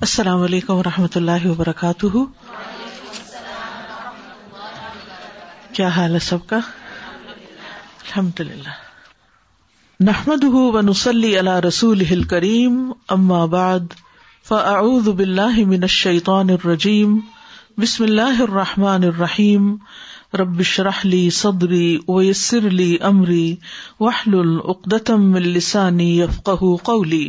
السلام علیکم و رحمۃ اللہ وبرکاتہ کیا حال ہے سب کا الحمد للہ نحمد و نسلی اللہ رسول کریم أما بعد فأعوذ باللہ من الشیطان الرجیم بسم اللہ الرحمٰن الرحیم ربش رحلی صدری ویسر لی امری وحل العقدم السانی یفقہ قولی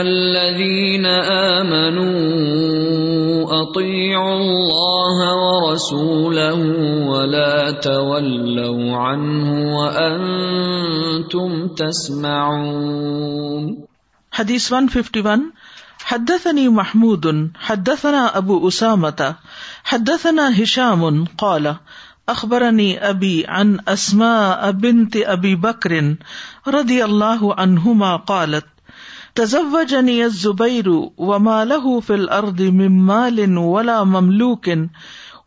الذين آمنوا أطيعوا الله ورسوله ولا تولوا عنه وأنتم تسمعون. حديث 151 حدثني محمود حدثنا أبو أسامة حدثنا هشام قال اخبرنی ابی ان اسما بنت ابی بکر رضی اللہ عنہما قالت تزوجني الزبير وما له في الأرض من مال ولا مملوك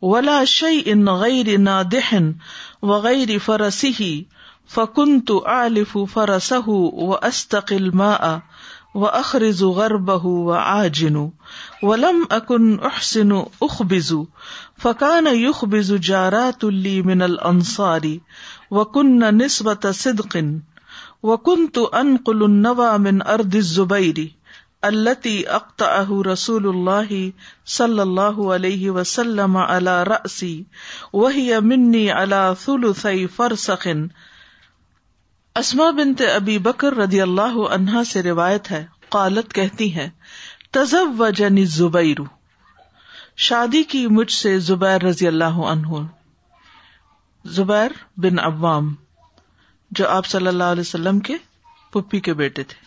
ولا شيء غير نادح وغير فرسه فكنت أعلف فرسه وأستقي الماء وأخرز غربه وعاجن ولم أكن أحسن أخبز فقان یخ بز جارات اللی من الانصاری وکن نسبت صدقن وکنت أنقل النوا من ارد الزبیر التي أقطعه رسول الله صلى الله عليه وسلم على رأسي وهي مني على ثلثي فرسخ اسما بنت ابی بکر رضی اللہ عنہا سے روایت ہے، قالت کہتی ہے تزوجنی الزبیر شادی کی مجھ سے زبیر رضی اللہ عنہ۔ زبیر بن عوام، جو آپ صلی اللہ علیہ وسلم کے پپی کے بیٹے تھے۔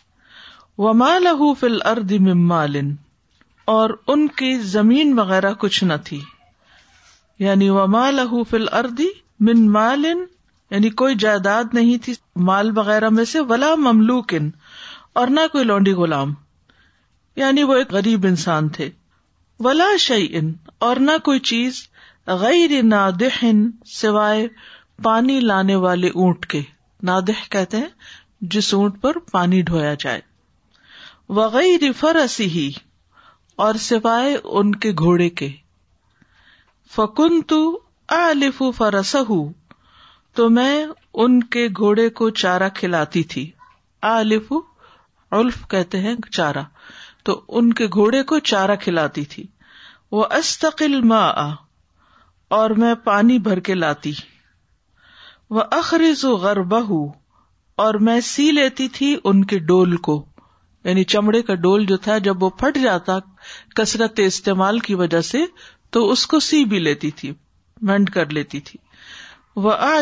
وما لہو فل ارد مالن اور ان کی زمین وغیرہ کچھ نہ تھی۔ یعنی وما لہو فل اردی من مالن یعنی کوئی جائیداد نہیں تھی مال وغیرہ میں سے، ولا مملوکن، اور نہ کوئی لونڈی غلام۔ یعنی وہ ایک غریب انسان تھے۔ ولا ان اور نہ کوئی چیز غیر نادح سوائے پانی لانے والے اونٹ کے۔ نادح کہتے ہیں جس اونٹ پر پانی ڈھویا جائے۔ وغیر فرسی ہی اور سوائے ان کے گھوڑے کے۔ فکن تو الف فرس تو میں ان کے گھوڑے کو چارہ کھلاتی تھی۔ الف الف کہتے ہیں چارہ۔ تو ان کے گھوڑے کو چارہ کھلاتی تھی۔ وہ استقل ماں اور میں پانی بھر کے لاتی۔ وہ اخرز غربہ اور میں سی لیتی تھی ان کے ڈول کو۔ یعنی چمڑے کا ڈول جو تھا، جب وہ پھٹ جاتا کثرت استعمال کی وجہ سے، تو اس کو سی بھی لیتی تھی مینڈ کر لیتی تھی۔ وہ آ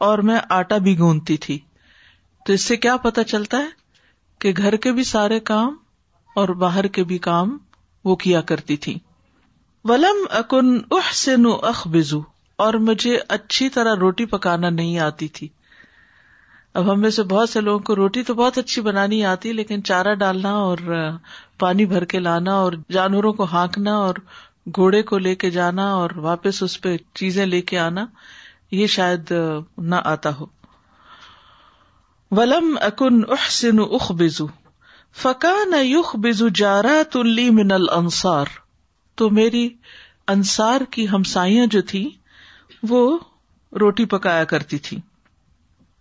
اور میں آٹا بھی گونتی تھی۔ تو اس سے کیا پتا چلتا ہے کہ گھر کے بھی سارے کام اور باہر کے بھی کام وہ کیا کرتی تھی۔ ولم اکن احسن اخبزو، اور مجھے اچھی طرح روٹی پکانا نہیں آتی تھی۔ اب ہم میں سے بہت سے لوگوں کو روٹی تو بہت اچھی بنانی آتی، لیکن چارہ ڈالنا اور پانی بھر کے لانا اور جانوروں کو ہانکنا اور گھوڑے کو لے کے جانا اور واپس اس پہ چیزیں لے کے آنا یہ شاید نہ آتا ہو۔ ولم اکن احسن اخبزو فقان یوخ بزو جارا تلی من الانصار تو میری انصار کی ہمسائیاں جو تھی وہ روٹی پکایا کرتی تھی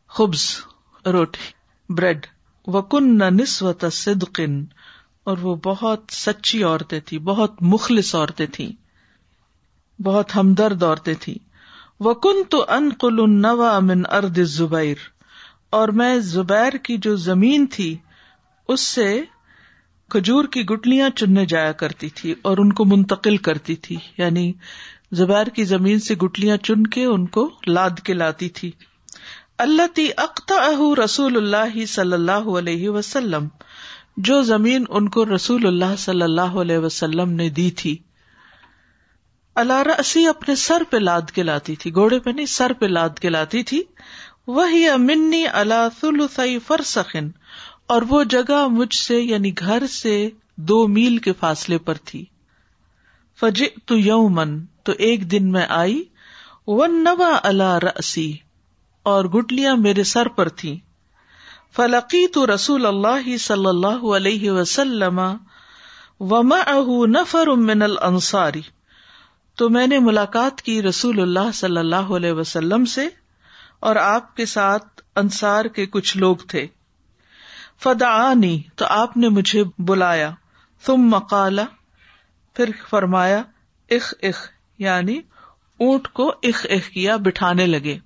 خبز، روٹی، بریڈ۔ وکن نہ نسوت صدقن اور وہ بہت سچی عورتیں تھی بہت مخلص عورتیں تھیں۔ بہت ہمدرد عورتیں تھیں۔ وکن تو انقل النوا من ارد زبیر اور میں زبیر کی جو زمین تھی، اس سے کھجور کی گٹلیاں چننے جایا کرتی تھی اور ان کو منتقل کرتی تھی۔ یعنی زبیر کی زمین سے گٹلیاں چن کے ان کو لاد کے لاتی تھی۔ اللہ تی اختہ رسول اللہ صلی اللہ علیہ وسلم، جو زمین ان کو رسول اللہ صلی اللہ علیہ وسلم نے دی تھی۔ اللہ رسی اپنے سر پہ لاد کے لاتی تھی، گھوڑے پہ نہیں، سر پہ لاد کے لاتی تھی۔ وہی امنی اللہ ثلثی فرسخن، اور وہ جگہ مجھ سے یعنی گھر سے دو میل کے فاصلے پر تھی۔ فج تو یومن تو ایک دن میں آئی۔ ون نوا اللہ رسی اور گٹلیاں میرے سر پر تھی فلقی تو رسول اللہ صلی اللہ علیہ وسلم وما نفر من الانصاری تو میں نے ملاقات کی رسول اللہ صلی اللہ علیہ وسلم سے اور آپ کے ساتھ انصار کے کچھ لوگ تھے۔ فدعانی، تو آپ نے مجھے بلایا۔ تم مقالا پھر فرمایا، اخ اخ یعنی اونٹ کو اخ اخ کیا بٹھانے لگے۔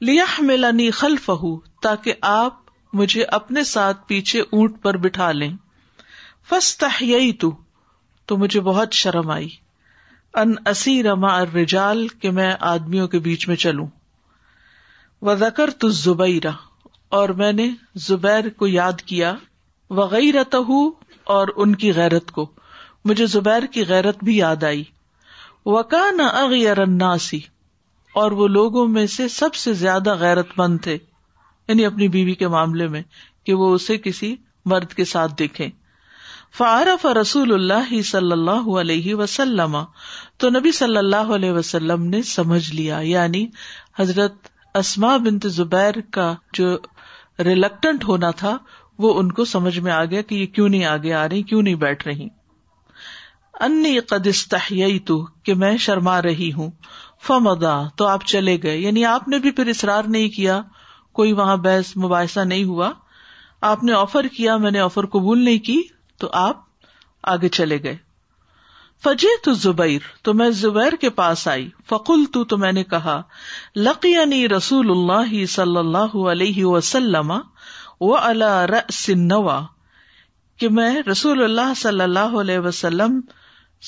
لیا ملانی خلف تاکہ آپ مجھے اپنے ساتھ پیچھے اونٹ پر بٹھا لیں۔ فس تو مجھے بہت شرم آئی۔ ان اسی رما رجال کہ میں آدمیوں کے بیچ میں چلوں۔ و زکر تو زبیرا اور میں نے زبیر کو یاد کیا۔ وغیرت اور ان کی غیرت کو۔ مجھے زبیر کی غیرت بھی یاد آئی۔ وکان اغیر الناسی اور وہ لوگوں میں سے سب سے زیادہ غیرت مند تھے۔ یعنی اپنی بیوی کے معاملے میں کہ وہ اسے کسی مرد کے ساتھ دیکھے فعارف رسول اللہ صلی اللہ علیہ وسلم، تو نبی صلی اللہ علیہ وسلم نے سمجھ لیا یعنی حضرت اسما بنت زبیر کا جو ریلیکٹنٹ ہونا تھا، وہ ان کو سمجھ میں آ گیا کہ یہ کیوں نہیں آگے آ رہی، کیوں نہیں بیٹھ رہی۔ انی تو کہ میں شرما رہی ہوں۔ فمدا تو آپ چلے گئے۔ یعنی آپ نے بھی پھر اصرار نہیں کیا، کوئی وہاں بحث، مباحثہ نہیں ہوا۔ آپ نے آفر کیا، میں نے آفر قبول نہیں کی۔ تو آپ آگے چلے گئے۔ فجے تو زبیر تو میں زبیر کے پاس آئی۔ فکل تو تو میں نے کہا لقی رسول اللہ صلی اللہ علیہ وسلم و اللہ کہ میں رسول اللہ صلی اللہ علیہ وسلم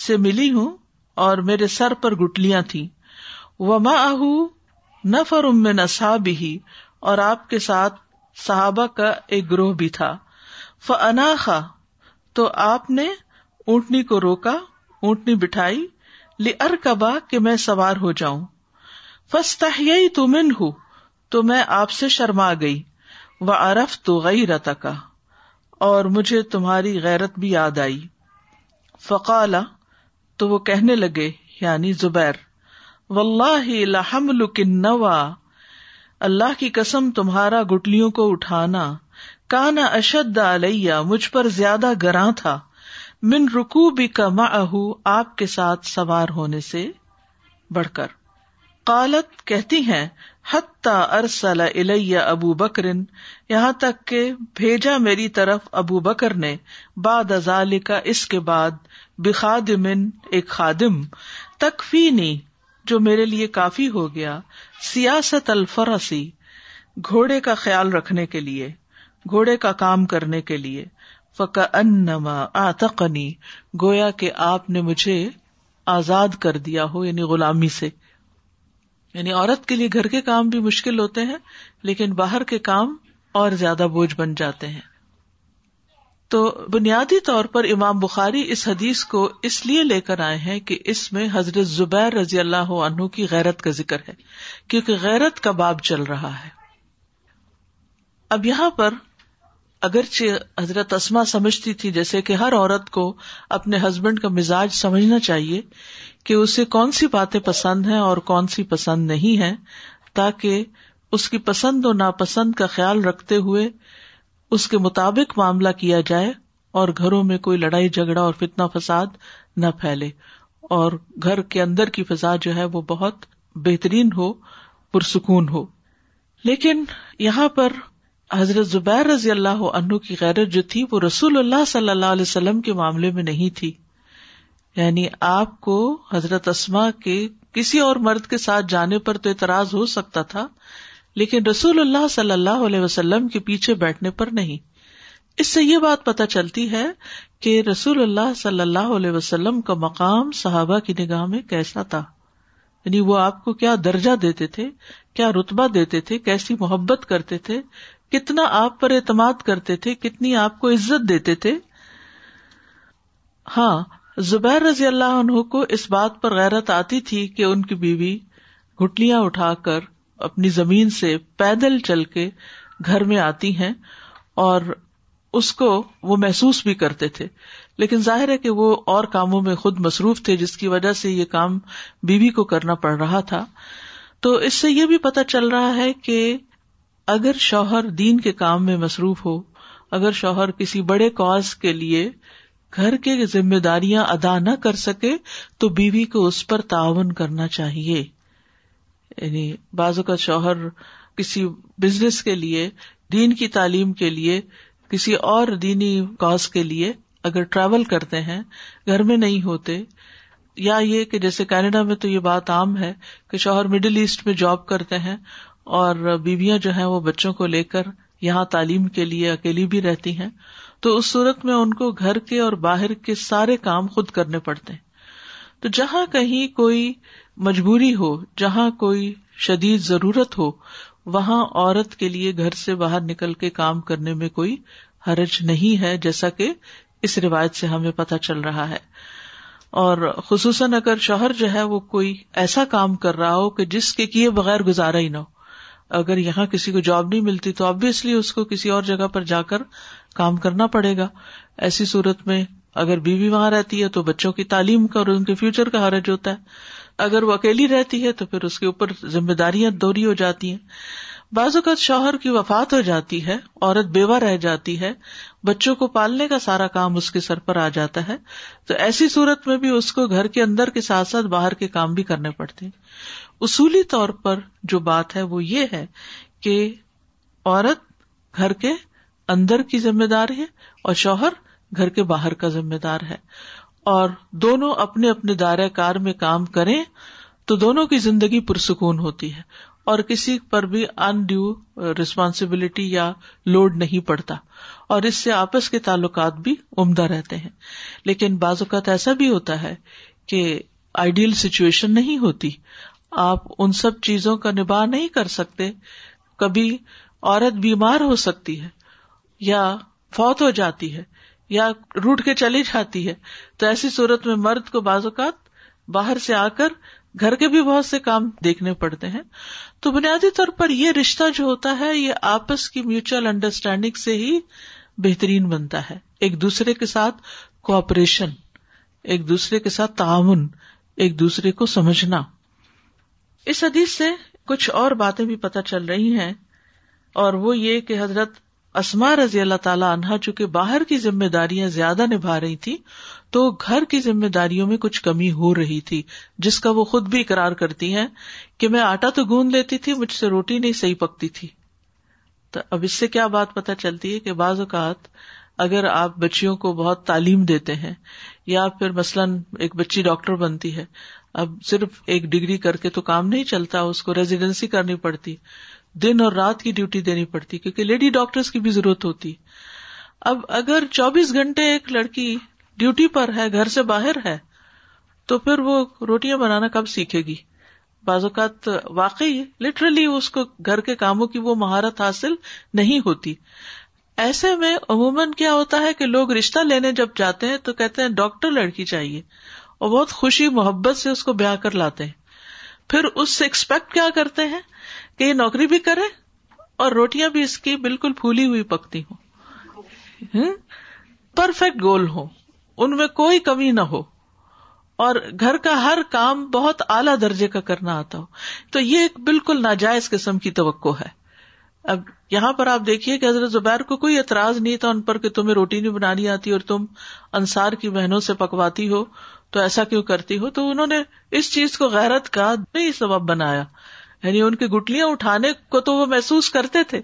سے ملی ہوں اور میرے سر پر گٹلیاں تھیں۔ وما اہ نفر ام نصاب ہی اور آپ کے ساتھ صحابہ کا ایک گروہ بھی تھا۔ فناخا تو آپ نے اونٹنی کو روکا، اونٹنی بٹھائی، لی ارکبا کہ میں سوار ہو جاؤں۔ فستا تو من ہوں تو میں آپ سے شرما گئی۔ وہ ارف تو گئی رتا کا اور مجھے تمہاری غیرت بھی یاد آئی۔ فقالا تو وہ کہنے لگے یعنی زبیر و اللہ لحمل اللہ کی قسم تمہارا گٹلیوں کو اٹھانا۔ کانا اشد علیہ، مجھ پر زیادہ گراں تھا۔ من رکو بھی کما آپ کے ساتھ سوار ہونے سے بڑھ کر۔ قالت، کہتی ہیں، حتیٰ ارسل الیہ ابو بکرن، یہاں تک کہ بھیجا میری طرف ابو بکر نے۔ باد ازال کا اس کے بعد بخادمن ایک خادم۔ تکفینی، جو میرے لیے کافی ہو گیا۔ سیاست الفرسی، گھوڑے کا خیال رکھنے کے لیے۔ گھوڑے کا کام کرنے کے لیے۔ فکا انما آتقنی گویا کہ آپ نے مجھے آزاد کر دیا ہو یعنی غلامی سے۔ یعنی عورت کے لیے گھر کے کام بھی مشکل ہوتے ہیں، لیکن باہر کے کام اور زیادہ بوجھ بن جاتے ہیں۔ تو بنیادی طور پر امام بخاری اس حدیث کو اس لیے لے کر آئے ہیں کہ اس میں حضرت زبیر رضی اللہ عنہ کی غیرت کا ذکر ہے، کیونکہ غیرت کا باب چل رہا ہے۔ اب یہاں پر اگرچہ حضرت اسما سمجھتی تھی جیسے کہ ہر عورت کو اپنے ہسبینڈ کا مزاج سمجھنا چاہیے کہ اسے کون سی باتیں پسند ہیں اور کون سی پسند نہیں ہے تاکہ اس کی پسند و ناپسند کا خیال رکھتے ہوئے اس کے مطابق معاملہ کیا جائے اور گھروں میں کوئی لڑائی، جھگڑا اور فتنا فساد نہ پھیلے اور گھر کے اندر کی فضا جو ہے وہ بہت بہترین ہو، پرسکون ہو۔ لیکن یہاں پر حضرت زبیر رضی اللہ عنہ کی غیرت جو تھی وہ رسول اللہ صلی اللہ علیہ وسلم کے معاملے میں نہیں تھی۔ یعنی آپ کو حضرت اسما کے کسی اور مرد کے ساتھ جانے پر تو اعتراض ہو سکتا تھا، لیکن رسول اللہ صلی اللہ علیہ وسلم کے پیچھے بیٹھنے پر نہیں۔ اس سے یہ بات پتہ چلتی ہے کہ رسول اللہ صلی اللہ علیہ وسلم کا مقام صحابہ کی نگاہ میں کیسا تھا۔ یعنی وہ آپ کو کیا درجہ دیتے تھے، کیا رتبہ دیتے تھے، کیسی محبت کرتے تھے کتنا آپ پر اعتماد کرتے تھے، کتنی آپ کو عزت دیتے تھے۔ ہاں زبیر رضی اللہ عنہ کو اس بات پر غیرت آتی تھی کہ ان کی بیوی گٹلیاں اٹھا کر اپنی زمین سے پیدل چل کے گھر میں آتی ہیں اور اس کو وہ محسوس بھی کرتے تھے۔ لیکن ظاہر ہے کہ وہ اور کاموں میں خود مصروف تھے، جس کی وجہ سے یہ کام بیوی کو کرنا پڑ رہا تھا۔ تو اس سے یہ بھی پتا چل رہا ہے کہ اگر شوہر دین کے کام میں مصروف ہو، اگر شوہر کسی بڑے کاز کے لیے گھر کے ذمہ داریاں ادا نہ کر سکے، تو بیوی کو اس پر تعاون کرنا چاہیے۔ یعنی بازو کا شوہر کسی بزنس کے لیے، دین کی تعلیم کے لیے، کسی اور دینی کاز کے لیے اگر ٹریول کرتے ہیں، گھر میں نہیں ہوتے۔ یا یہ کہ جیسے کینیڈا میں تو یہ بات عام ہے کہ شوہر مڈل ایسٹ میں جاب کرتے ہیں اور بیویاں جو ہیں وہ بچوں کو لے کر یہاں تعلیم کے لیے اکیلی بھی رہتی ہیں، تو اس صورت میں ان کو گھر کے اور باہر کے سارے کام خود کرنے پڑتے ہیں۔ تو جہاں کہیں کوئی مجبوری ہو، جہاں کوئی شدید ضرورت ہو، وہاں عورت کے لیے گھر سے باہر نکل کے کام کرنے میں کوئی حرج نہیں ہے، جیسا کہ اس روایت سے ہمیں پتہ چل رہا ہے۔ اور خصوصاً اگر شوہر جو ہے وہ کوئی ایسا کام کر رہا ہو کہ جس کے کیے بغیر گزارا ہی نہ ہو۔ اگر یہاں کسی کو جاب نہیں ملتی تو ابویسلی اس کو کسی اور جگہ پر جا کر کام کرنا پڑے گا۔ ایسی صورت میں اگر بیوی وہاں رہتی ہے تو بچوں کی تعلیم کا اور ان کے فیوچر کا حرج ہوتا ہے۔ اگر وہ اکیلی رہتی ہے تو پھر اس کے اوپر ذمہ داریاں دوری ہو جاتی ہیں۔ بعض اوقات شوہر کی وفات ہو جاتی ہے، عورت بیوہ رہ جاتی ہے، بچوں کو پالنے کا سارا کام اس کے سر پر آ جاتا ہے۔ تو ایسی صورت میں بھی اس کو گھر کے اندر کے ساتھ ساتھ باہر کے کام بھی کرنے پڑتے ہیں۔ اصولی طور پر جو بات ہے وہ یہ ہے کہ عورت گھر کے اندر کی ذمہ دار ہے اور شوہر گھر کے باہر کا ذمہ دار ہے۔ اور دونوں اپنے اپنے دائرہ کار میں کام کریں تو دونوں کی زندگی پرسکون ہوتی ہے اور کسی پر بھی ان ڈیو ریسپانسبلٹی یا لوڈ نہیں پڑتا اور اس سے آپس کے تعلقات بھی عمدہ رہتے ہیں۔ لیکن بعض اوقات ایسا بھی ہوتا ہے کہ آئیڈیل سچویشن نہیں ہوتی آپ ان سب چیزوں کا نباہ نہیں کر سکتے۔ کبھی عورت بیمار ہو سکتی ہے یا فوت ہو جاتی ہے یا روٹ کے چلی جاتی ہے۔ تو ایسی صورت میں مرد کو بعض اوقات باہر سے آ کر گھر کے بھی بہت سے کام دیکھنے پڑتے ہیں۔ تو بنیادی طور پر یہ رشتہ جو ہوتا ہے، یہ آپس کی میوچل انڈرسٹینڈنگ سے ہی بہترین بنتا ہے۔ ایک دوسرے کے ساتھ کوپریشن ایک دوسرے کے ساتھ تعاون، ایک دوسرے کو سمجھنا۔ اس حدیث سے کچھ اور باتیں بھی پتہ چل رہی ہیں اور وہ یہ کہ حضرت اسما رضی اللہ تعالیٰ عنہا چونکہ باہر کی ذمہ داریاں زیادہ نبھا رہی تھی تو گھر کی ذمہ داریوں میں کچھ کمی ہو رہی تھی، جس کا وہ خود بھی اقرار کرتی ہیں کہ میں آٹا تو گوند لیتی تھی، مجھ سے روٹی نہیں، صحیح پکتی تھی۔ تو اب اس سے کیا بات پتا چلتی ہے کہ بعض اوقات اگر آپ بچیوں کو بہت تعلیم دیتے ہیں یا پھر مثلاً ایک بچی ڈاکٹر بنتی ہے، اب صرف ایک ڈگری کر کے تو کام نہیں چلتا، اس کو ریزیڈینسی کرنی پڑتی، دن اور رات کی ڈیوٹی دینی پڑتی، کیونکہ لیڈی ڈاکٹر کی بھی ضرورت ہوتی۔ اب اگر چوبیس گھنٹے ایک لڑکی ڈیوٹی پر ہے، گھر سے باہر ہے، تو پھر وہ روٹیاں بنانا کب سیکھے گی؟ بعض اوقات واقعی لٹرلی اس کو گھر کے کاموں کی وہ مہارت حاصل نہیں ہوتی۔ ایسے میں عموماً کیا ہوتا ہے کہ لوگ رشتہ لینے جب جاتے ہیں تو کہتے ہیں ڈاکٹر لڑکی چاہیے اور بہت خوشی محبت سے اس کو بیاہ کر لاتے ہیں۔ پھر اس سے ایکسپیکٹ کیا کرتے ہیں کہ یہ نوکری بھی کرے اور روٹیاں بھی اس کی بالکل پھولی ہوئی پکتی ہوں۔ پرفیکٹ گول ہو ان میں کوئی کمی نہ ہو۔ اور گھر کا ہر کام بہت اعلی درجے کا کرنا آتا ہو۔ تو یہ ایک بالکل ناجائز قسم کی توقع ہے۔ اب یہاں پر آپ دیکھیے کہ حضرت زبیر کو کوئی اعتراض نہیں تھا ان پر کہ تمہیں روٹی نہیں بنانی آتی اور تم انصار کی بہنوں سے پکواتی ہو، تو ایسا کیوں کرتی ہو؟ تو انہوں نے اس چیز کو غیرت کا نہیں سبب بنایا۔ یعنی ان کی گٹلیاں اٹھانے کو تو وہ محسوس کرتے تھے،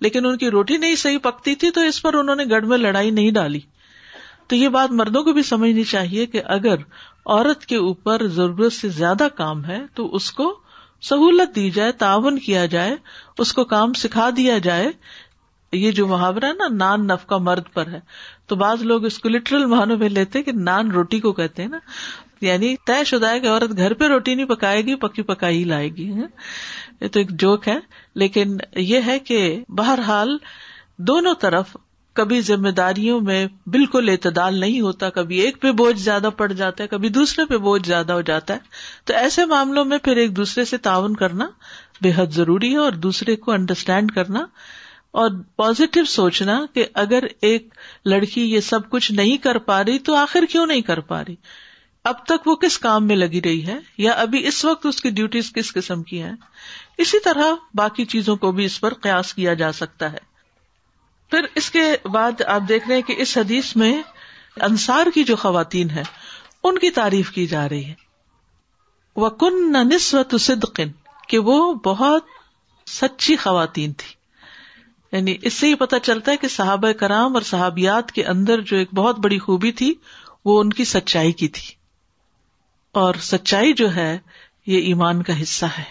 لیکن ان کی روٹی نہیں صحیح پکتی تھی تو اس پر انہوں نے گڑھ میں لڑائی نہیں ڈالی۔ تو یہ بات مردوں کو بھی سمجھنی چاہیے کہ اگر عورت کے اوپر ضرورت سے زیادہ کام ہے تو اس کو سہولت دی جائے، تعاون کیا جائے، اس کو کام سکھا دیا جائے۔ یہ جو محاورہ ہے نا، نان نف کا مرد پر ہے۔ تو بعض لوگ اس کو لٹرل معنوں میں لیتے کہ نان روٹی کو کہتے ہیں نا۔ یعنی طے شدہ ہے کہ عورت گھر پہ روٹی نہیں پکائے گی، پکی پکائی لائے گی یہ تو ایک جوک ہے۔ لیکن یہ ہے کہ بہرحال دونوں طرف کبھی ذمہ داریوں میں بالکل اعتدال نہیں ہوتا، کبھی ایک پہ بوجھ زیادہ پڑ جاتا ہے، کبھی دوسرے پہ بوجھ زیادہ ہو جاتا ہے۔ تو ایسے معاملوں میں پھر ایک دوسرے سے تعاون کرنا بے حد ضروری ہے اور دوسرے کو انڈرسٹینڈ کرنا اور پازیٹو سوچنا کہ اگر ایک لڑکی یہ سب کچھ نہیں کر پا رہی تو آخر کیوں نہیں کر پا رہی؟ اب تک وہ کس کام میں لگی رہی ہے؟ یا ابھی اس وقت اس کی ڈیوٹیز کس قسم کی ہیں؟ اسی طرح باقی چیزوں کو بھی اس پر قیاس کیا جا سکتا ہے۔ پھر اس کے بعد آپ دیکھ رہے ہیں کہ اس حدیث میں انصار کی جو خواتین ہیں، ان کی تعریف کی جا رہی ہے۔ وہ کن نسوت صدقن کہ وہ بہت سچی خواتین تھی یعنی اس سے یہ پتا چلتا ہے کہ صحابہ کرام اور صحابیات کے اندر جو ایک بہت بڑی خوبی تھی، وہ ان کی سچائی کی تھی۔ اور سچائی جو ہے، یہ ایمان کا حصہ ہے۔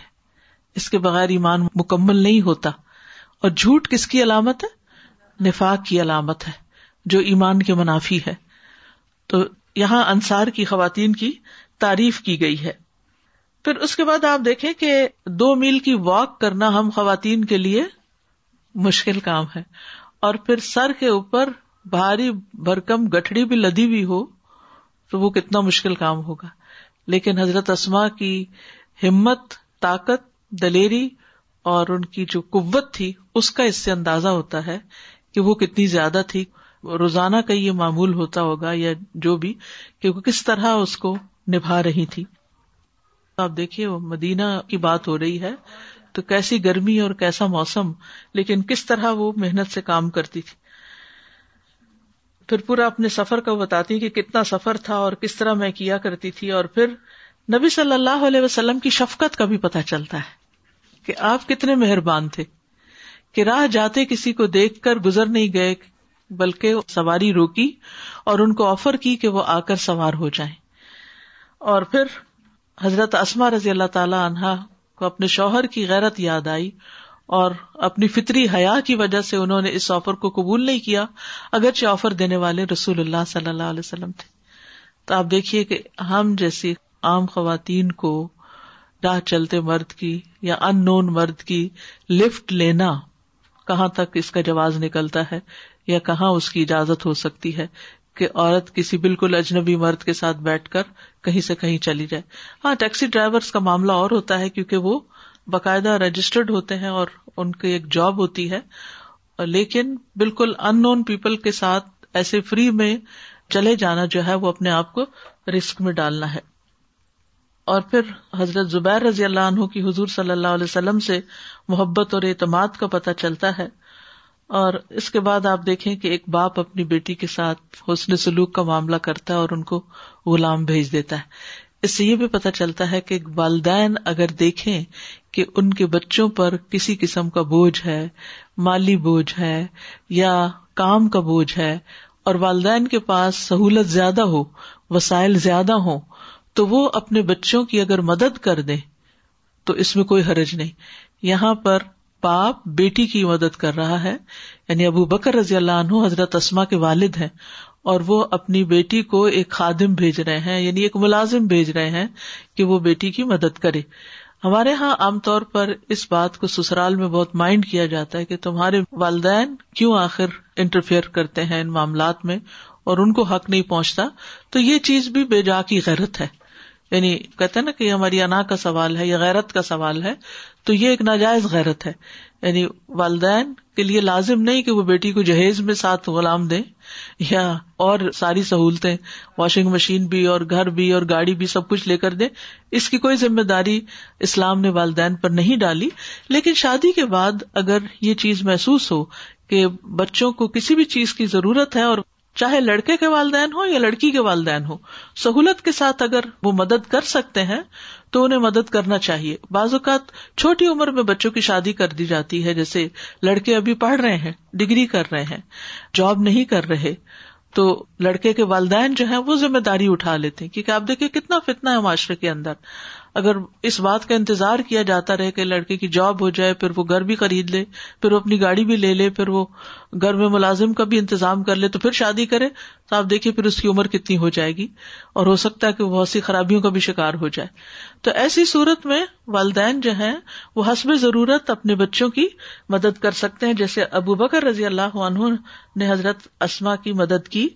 اس کے بغیر ایمان مکمل نہیں ہوتا۔ اور جھوٹ کس کی علامت ہے؟ نفاق کی علامت ہے، جو ایمان کے منافی ہے۔ تو یہاں انصار کی خواتین کی تعریف کی گئی ہے۔ پھر اس کے بعد آپ دیکھیں کہ دو میل کی واک کرنا ہم خواتین کے لیے مشکل کام ہے۔ اور پھر سر کے اوپر بھاری بھرکم گٹھڑی بھی لدی ہوئی ہو تو وہ کتنا مشکل کام ہوگا۔ لیکن حضرت اسما کی ہمت، طاقت، دلیری اور ان کی جو قوت تھی، اس کا اس سے اندازہ ہوتا ہے کہ وہ کتنی زیادہ تھی، روزانہ کا یہ معمول ہوتا ہوگا یا جو بھی، کہ وہ کس طرح اس کو نبھا رہی تھی۔ آپ دیکھیے مدینہ کی بات ہو رہی ہے، تو کیسی گرمی اور کیسا موسم، لیکن کس طرح وہ محنت سے کام کرتی تھی۔ پھر پورا اپنے سفر کا بتاتی کہ کتنا سفر تھا اور کس طرح میں کیا کرتی تھی، اور پھر نبی صلی اللہ علیہ وسلم کی شفقت کا بھی پتا چلتا ہے کہ آپ کتنے مہربان تھے۔ کہ راہ جاتے کسی کو دیکھ کر گزر نہیں گئے، بلکہ سواری روکی اور ان کو آفر کی کہ وہ آ کر سوار ہو جائیں۔ اور پھر حضرت اسما رضی اللہ تعالی عنہا کو اپنے شوہر کی غیرت یاد آئی اور اپنی فطری حیا کی وجہ سے انہوں نے اس آفر کو قبول نہیں کیا، اگرچہ آفر دینے والے رسول اللہ صلی اللہ علیہ وسلم تھے۔ تو آپ دیکھیے کہ ہم جیسی عام خواتین کو راہ چلتے مرد کی یا ان نون مرد کی لفٹ لینا کہاں تک اس کا جواز نکلتا ہے یا کہاں اس کی اجازت ہو سکتی ہے کہ عورت کسی بالکل اجنبی مرد کے ساتھ بیٹھ کر کہیں سے کہیں چلی جائے؟ ہاں ٹیکسی ڈرائیور کا معاملہ اور ہوتا ہے کیونکہ وہ باقاعدہ رجسٹرڈ ہوتے ہیں اور ان کی ایک جاب ہوتی ہے، لیکن بالکل ان نون پیپل کے ساتھ ایسے فری میں چلے جانا جو ہے وہ اپنے آپ کو رسک میں ڈالنا ہے۔ اور پھر حضرت زبیر رضی اللہ عنہ کی حضور صلی اللہ علیہ وسلم سے محبت اور اعتماد کا پتہ چلتا ہے۔ اور اس کے بعد آپ دیکھیں کہ ایک باپ اپنی بیٹی کے ساتھ حسن سلوک کا معاملہ کرتا ہے اور ان کو غلام بھیج دیتا ہے۔ اس سے یہ بھی پتا چلتا ہے کہ والدین اگر دیکھیں کہ ان کے بچوں پر کسی قسم کا بوجھ ہے، مالی بوجھ ہے یا کام کا بوجھ ہے اور والدین کے پاس سہولت زیادہ ہو، وسائل زیادہ ہو تو وہ اپنے بچوں کی اگر مدد کر دیں تو اس میں کوئی حرج نہیں۔ یہاں پر باپ بیٹی کی مدد کر رہا ہے یعنی ابو بکر رضی اللہ عنہ حضرت اسما کے والد ہیں اور وہ اپنی بیٹی کو ایک خادم بھیج رہے ہیں یعنی ایک ملازم بھیج رہے ہیں کہ وہ بیٹی کی مدد کرے۔ ہمارے یہاں عام طور پر اس بات کو سسرال میں بہت مائنڈ کیا جاتا ہے کہ تمہارے والدین کیوں آخر انٹرفیئر کرتے ہیں ان معاملات میں اور ان کو حق نہیں پہنچتا۔ تو یہ چیز بھی بے جا کی غیرت ہے۔ یعنی کہتے نا کہ یہ ہماری انا کا سوال ہے یا غیرت کا سوال ہے، تو یہ ایک ناجائز غیرت ہے۔ یعنی والدین کے لیے لازم نہیں کہ وہ بیٹی کو جہیز میں ساتھ غلام دے یا اور ساری سہولتیں واشنگ مشین بھی اور گھر بھی اور گاڑی بھی سب کچھ لے کر دے اس کی کوئی ذمہ داری اسلام نے والدین پر نہیں ڈالی۔ لیکن شادی کے بعد اگر یہ چیز محسوس ہو کہ بچوں کو کسی بھی چیز کی ضرورت ہے اور چاہے لڑکے کے والدین ہو یا لڑکی کے والدین ہو سہولت کے ساتھ اگر وہ مدد کر سکتے ہیں، تو انہیں مدد کرنا چاہیے۔ بعض اوقات چھوٹی عمر میں بچوں کی شادی کر دی جاتی ہے، جیسے لڑکے ابھی پڑھ رہے ہیں، ڈگری کر رہے ہیں، جاب نہیں کر رہے، تو لڑکے کے والدین جو ہیں وہ ذمہ داری اٹھا لیتے ہیں۔ کیونکہ آپ دیکھیں کتنا فتنا ہے معاشرے کے اندر۔ اگر اس بات کا انتظار کیا جاتا رہے کہ لڑکے کی جاب ہو جائے، پھر وہ گھر بھی خرید لے، پھر وہ اپنی گاڑی بھی لے لے، پھر وہ گھر میں ملازم کا بھی انتظام کر لے، تو پھر شادی کرے، تو آپ دیکھیے پھر اس کی عمر کتنی ہو جائے گی۔ اور ہو سکتا ہے کہ بہت سی خرابیوں کا بھی شکار ہو جائے۔ تو ایسی صورت میں والدین جو ہیں وہ حسب ضرورت اپنے بچوں کی مدد کر سکتے ہیں، جیسے ابو بکر رضی اللہ عنہ نے حضرت اسما کی مدد کی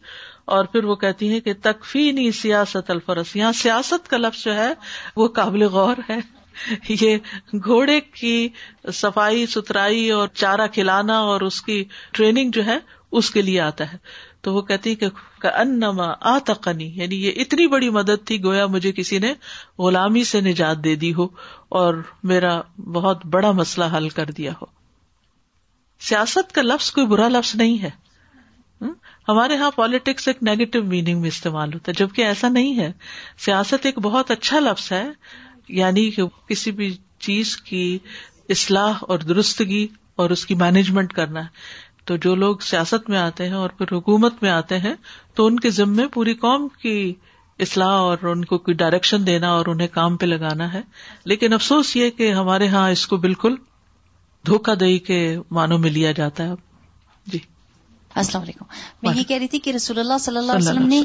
اور پھر وہ کہتی ہے کہ تکفی نہیں سیاست الفرس، یہاں سیاست کا لفظ جو ہے وہ قابل غور ہے۔ یہ گھوڑے کی صفائی، ستھرائی اور چارہ کھلانا اور اس کی ٹریننگ جو ہے اس کے لیے آتا ہے۔ تو وہ کہتی کہ انما آتقنی یعنی یہ اتنی بڑی مدد تھی گویا مجھے کسی نے غلامی سے نجات دے دی ہو اور میرا بہت بڑا مسئلہ حل کر دیا ہو۔ سیاست کا لفظ کوئی برا لفظ نہیں ہے۔ ہمارے یہاں پالیٹکس ایک نیگیٹو میننگ میں استعمال ہوتا ہے، جبکہ ایسا نہیں ہے۔ سیاست ایک بہت اچھا لفظ ہے یعنی کہ کسی بھی چیز کی اصلاح اور درستگی اور اس کی مینجمنٹ کرنا۔ ہے تو جو لوگ سیاست میں آتے ہیں اور پھر حکومت میں آتے ہیں تو ان کے ذمے پوری قوم کی اصلاح اور ان کو کوئی ڈائریکشن دینا اور انہیں کام پہ لگانا ہے۔ لیکن افسوس یہ کہ ہمارے یہاں اس کو بالکل دھوکہ دہی کے معنوں میں لیا جاتا ہے۔ جی۔ السلام علیکم۔ میں یہ کہہ رہی تھی کہ رسول اللہ صلی اللہ علیہ وسلم نے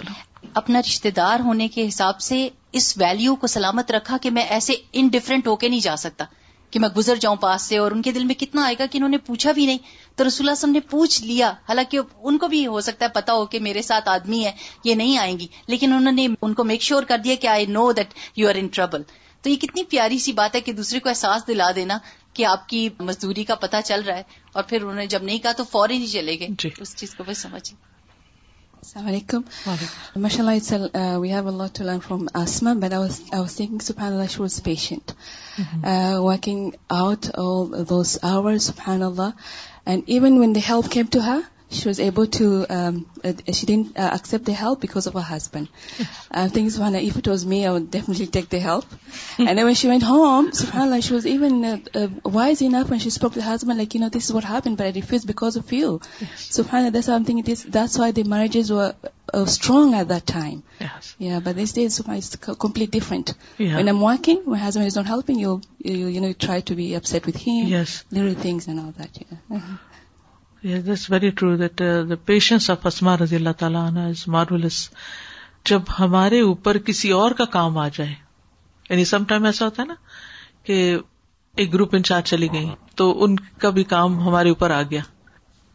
اپنا رشتے دار ہونے کے حساب سے اس ویلو کو سلامت رکھا کہ میں ایسے انڈیفرنٹ ہو کے نہیں جا سکتا۔ کہ میں گزر جاؤں پاس سے اور ان کے دل میں کتنا آئے گا کہ انہوں نے پوچھا بھی نہیں۔ تو رسول اللہ وسلم نے پوچھ لیا۔ حالانکہ ان کو بھی ہو سکتا ہے پتا ہو کہ میرے ساتھ آدمی ہے یہ نہیں آئیں گی۔ لیکن انہوں نے ان کو میک شیور کر دیا کہ I know that you are in trouble تو یہ کتنی پیاری سی بات ہے کہ دوسرے کو احساس دلا دینا کہ آپ کی مزدوری کا پتا چل رہا ہے اور پھر انہوں نے جب نہیں کہا تو فوراً ہی چلے گئے۔ جی. اس چیز کو بھی Assalamu alaikum. MashaAllah, it's a, uh, we have a lot to learn from Asma, but I was, I was thinking, subhanAllah, she was patient. Mm-hmm. Uh, working out all those hours, subhanAllah. And even when the help came to her, she was able to, um, uh, she didn't uh, accept the help because of her husband. I think subhanAllah, if it was me, I would definitely take the help. and then when she went home, subhanAllah, she was even uh, uh, wise enough when she spoke to the husband, like, you know, this is what happened, but I refused because of you. Yes. SubhanAllah, that's something it is, that's why the marriages were uh, strong at that time. Yes. Yeah, but these days, subhanAllah, it's completely different. Yeah. When I'm working, my husband is not helping, you, you, you know, you try to be upset with him. Yes. Little things and all that, yeah. Very true that the patience of Asma رضی اللہ تعالیٰ از marvels جب ہمارے اوپر کسی اور کا کام آ جائے یعنی سم ٹائم ایسا ہوتا ہے نا کہ ایک گروپ انچارج چلی گئی، تو ان کا بھی کام ہمارے اوپر آ گیا۔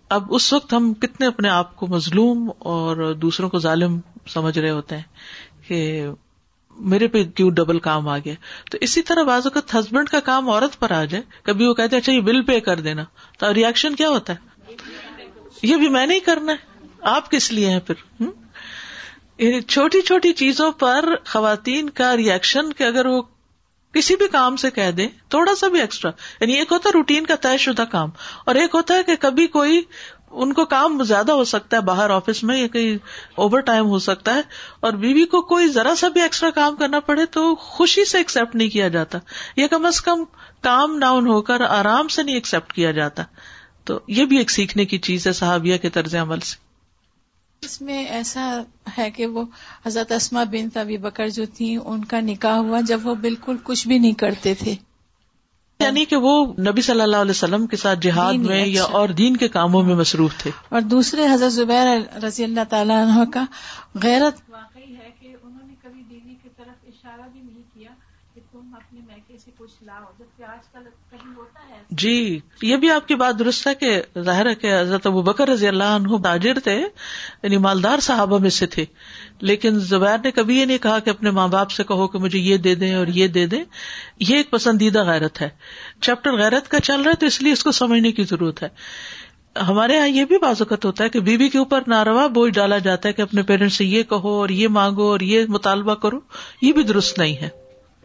اب اس وقت ہم کتنے اپنے آپ کو مظلوم اور دوسروں کو ظالم سمجھ رہے ہوتے ہیں کہ میرے پہ کیوں ڈبل کام آ گیا۔ تو اسی طرح بعض اوقات ہسبینڈ کا کام عورت پر آ جائے، کبھی وہ کہتے اچھا یہ بل پے کر دینا۔ تو ریئیکشن کیا ہوتا ہے؟ یہ بھی میں نہیں کرنا ہے۔ آپ کس لیے ہیں پھر؟ یعنی چھوٹی چھوٹی چیزوں پر خواتین کا ریئیکشن کہ اگر وہ کسی بھی کام سے کہہ دیں، تھوڑا سا بھی ایکسٹرا یعنی ایک ہوتا ہے روٹین کا طے شدہ کام، اور ایک ہوتا ہے کہ کبھی کوئی ان کو کام زیادہ ہو سکتا ہے باہر آفس میں یا کہیں اوور ٹائم ہو سکتا ہے، اور بیوی کو کوئی ذرا سا بھی ایکسٹرا کام کرنا پڑے تو خوشی سے ایکسپٹ نہیں کیا جاتا۔ یا کم از کم کام ڈاؤن ہو کر آرام سے نہیں ایکسپٹ کیا جاتا۔ تو یہ بھی ایک سیکھنے کی چیز ہے صحابیہ کے طرز عمل سے۔ اس میں ایسا ہے کہ وہ حضرت اسما بن ابی بکر جو تھی ان کا نکاح ہوا جب وہ بالکل کچھ بھی نہیں کرتے تھے۔ یعنی کہ وہ نبی صلی اللہ علیہ وسلم کے ساتھ جہاد میں یا اچھا۔ اور دین کے کاموں میں مصروف تھے۔ اور دوسرے حضرت زبیر رضی اللہ تعالیٰ عنہ کا غیرت واقعی ہے کہ انہوں نے کبھی بیوی کی طرف اشارہ بھی نہیں تم اپنے میکے سے کچھ لاؤ، جبکہ آج کل کہیں ہوتا ہے جی یہ بھی آپ کی بات درست ہے کہ ظاہر ہے کہ حضرت ابو بکر رضی اللہ عنہ تاجر تھے یعنی مالدار صحابہ میں سے تھے۔ لیکن زبیر نے کبھی یہ نہیں کہا کہ اپنے ماں باپ سے کہو کہ مجھے یہ دے دیں اور یہ دے دیں۔ یہ ایک پسندیدہ غیرت ہے۔ چیپٹر غیرت کا چل رہا ہے تو اس لیے اس کو سمجھنے کی ضرورت ہے۔ ہمارے یہاں یہ بھی بازوقت ہوتا ہے کہ بیوی کے اوپر ناروا بوجھ ڈالا جاتا ہے کہ اپنے پیرنٹ سے یہ کہو اور یہ مانگو اور یہ مطالبہ کرو۔ یہ بھی درست نہیں ہے۔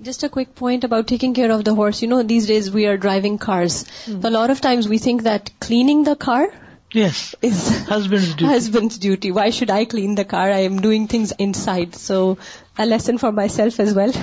Just a quick point about taking care of the horse. You know, these days we are driving cars. Hmm. A lot of times we think that cleaning the car Yes. Is husband's duty. Why should I clean the car? I am doing things inside. So a lesson for myself as well.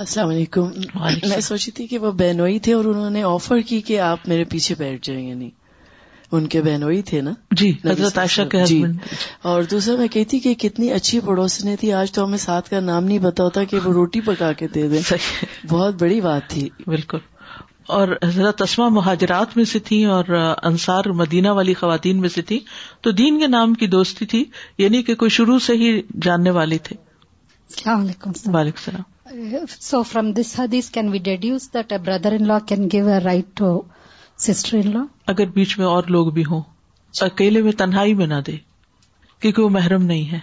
السلام علیکم۔ میں سوچی تھی کہ وہ بہنوئی تھے اور انہوں نے آفر کی کہ آپ میرے پیچھے بیٹھ جائیں یعنی ان کے بہنوئی تھے نا۔ جی حضرت عائشہ کے جی۔ اور دوسرا میں کہتی کہ کتنی اچھی پڑوسنی تھی آج تو ہمیں ساتھ کا نام نہیں پتا ہوتا کہ وہ روٹی پکا کے دے دیں۔ بہت بڑی بات تھی۔ بالکل۔ اور حضرت اسما مہاجرات میں سے تھی اور انصار مدینہ والی خواتین میں سے تھی تو دین کے نام کی دوستی تھی یعنی کہ کوئی شروع سے ہی جاننے والے تھے۔ السلام علیکم وعلیکم السلام. سو فرام دس حدیث can we deduce that a brother in law can give a right to sister in law اگر بیچ میں اور لوگ بھی ہوں اکیلے میں تنہائی میں نہ دے کیونکہ وہ محرم نہیں ہے.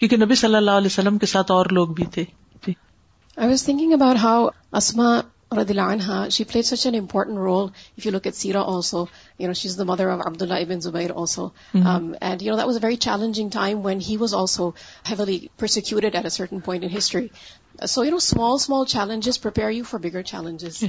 کیونکہ نبی صلی اللہ علیہ وسلم کے ساتھ اور لوگ بھی تھے. I was thinking about how Asma anha, she played such an important role. If you look at Sira also, you know, she's the mother of Abdullah ibn Zubayr also. Mm-hmm. Um, and you know, that was a very challenging time when he was also heavily persecuted at a certain point in history. So, you know, small small challenges prepare you for bigger challenges.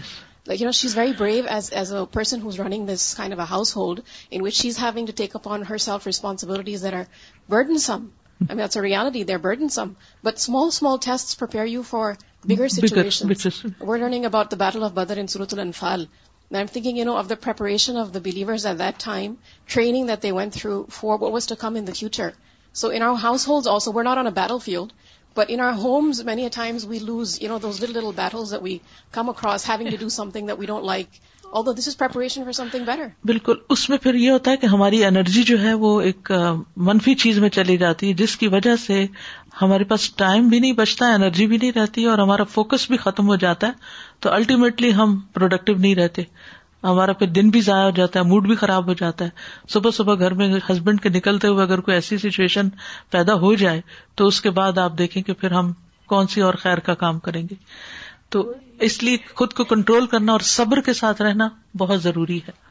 Like, you know, she's very brave as as a person who's running this kind of a household in which she's having to take upon herself responsibilities that are burdensome. I mean, that's a reality. They're burdensome. But small, small tests prepare you for bigger situations. We're learning about the Battle of Badr in Surah Al-Anfal. And I'm thinking, you know, of the preparation of the believers at that time, training that they went through for what was to come in the future. So in our households also, we're not on a battlefield, but in our homes, many a times we lose, you know, those little, little battles that we come across, having to do something that we don't like, بالکل، اس میں پھر یہ ہوتا ہے کہ ہماری energy جو ہے وہ ایک منفی چیز میں چلی جاتی ہے، جس کی وجہ سے ہمارے پاس ٹائم بھی نہیں بچتا، انرجی بھی نہیں رہتی اور ہمارا فوکس بھی ختم ہو جاتا ہے۔ تو الٹیمیٹلی ہم پروڈکٹیو نہیں رہتے۔ ہمارا پھر دن بھی ضائع ہو جاتا ہے موڈ بھی خراب ہو جاتا ہے۔ صبح صبح گھر میں ہسبینڈ کے نکلتے ہوئے اگر کوئی ایسی سچویشن پیدا ہو جائے، تو اس کے بعد آپ دیکھیں کہ پھر ہم کون سی اور خیر کا کام کریں گے۔ تو اس لیے خود کو کنٹرول کرنا اور صبر کے ساتھ رہنا بہت ضروری ہے۔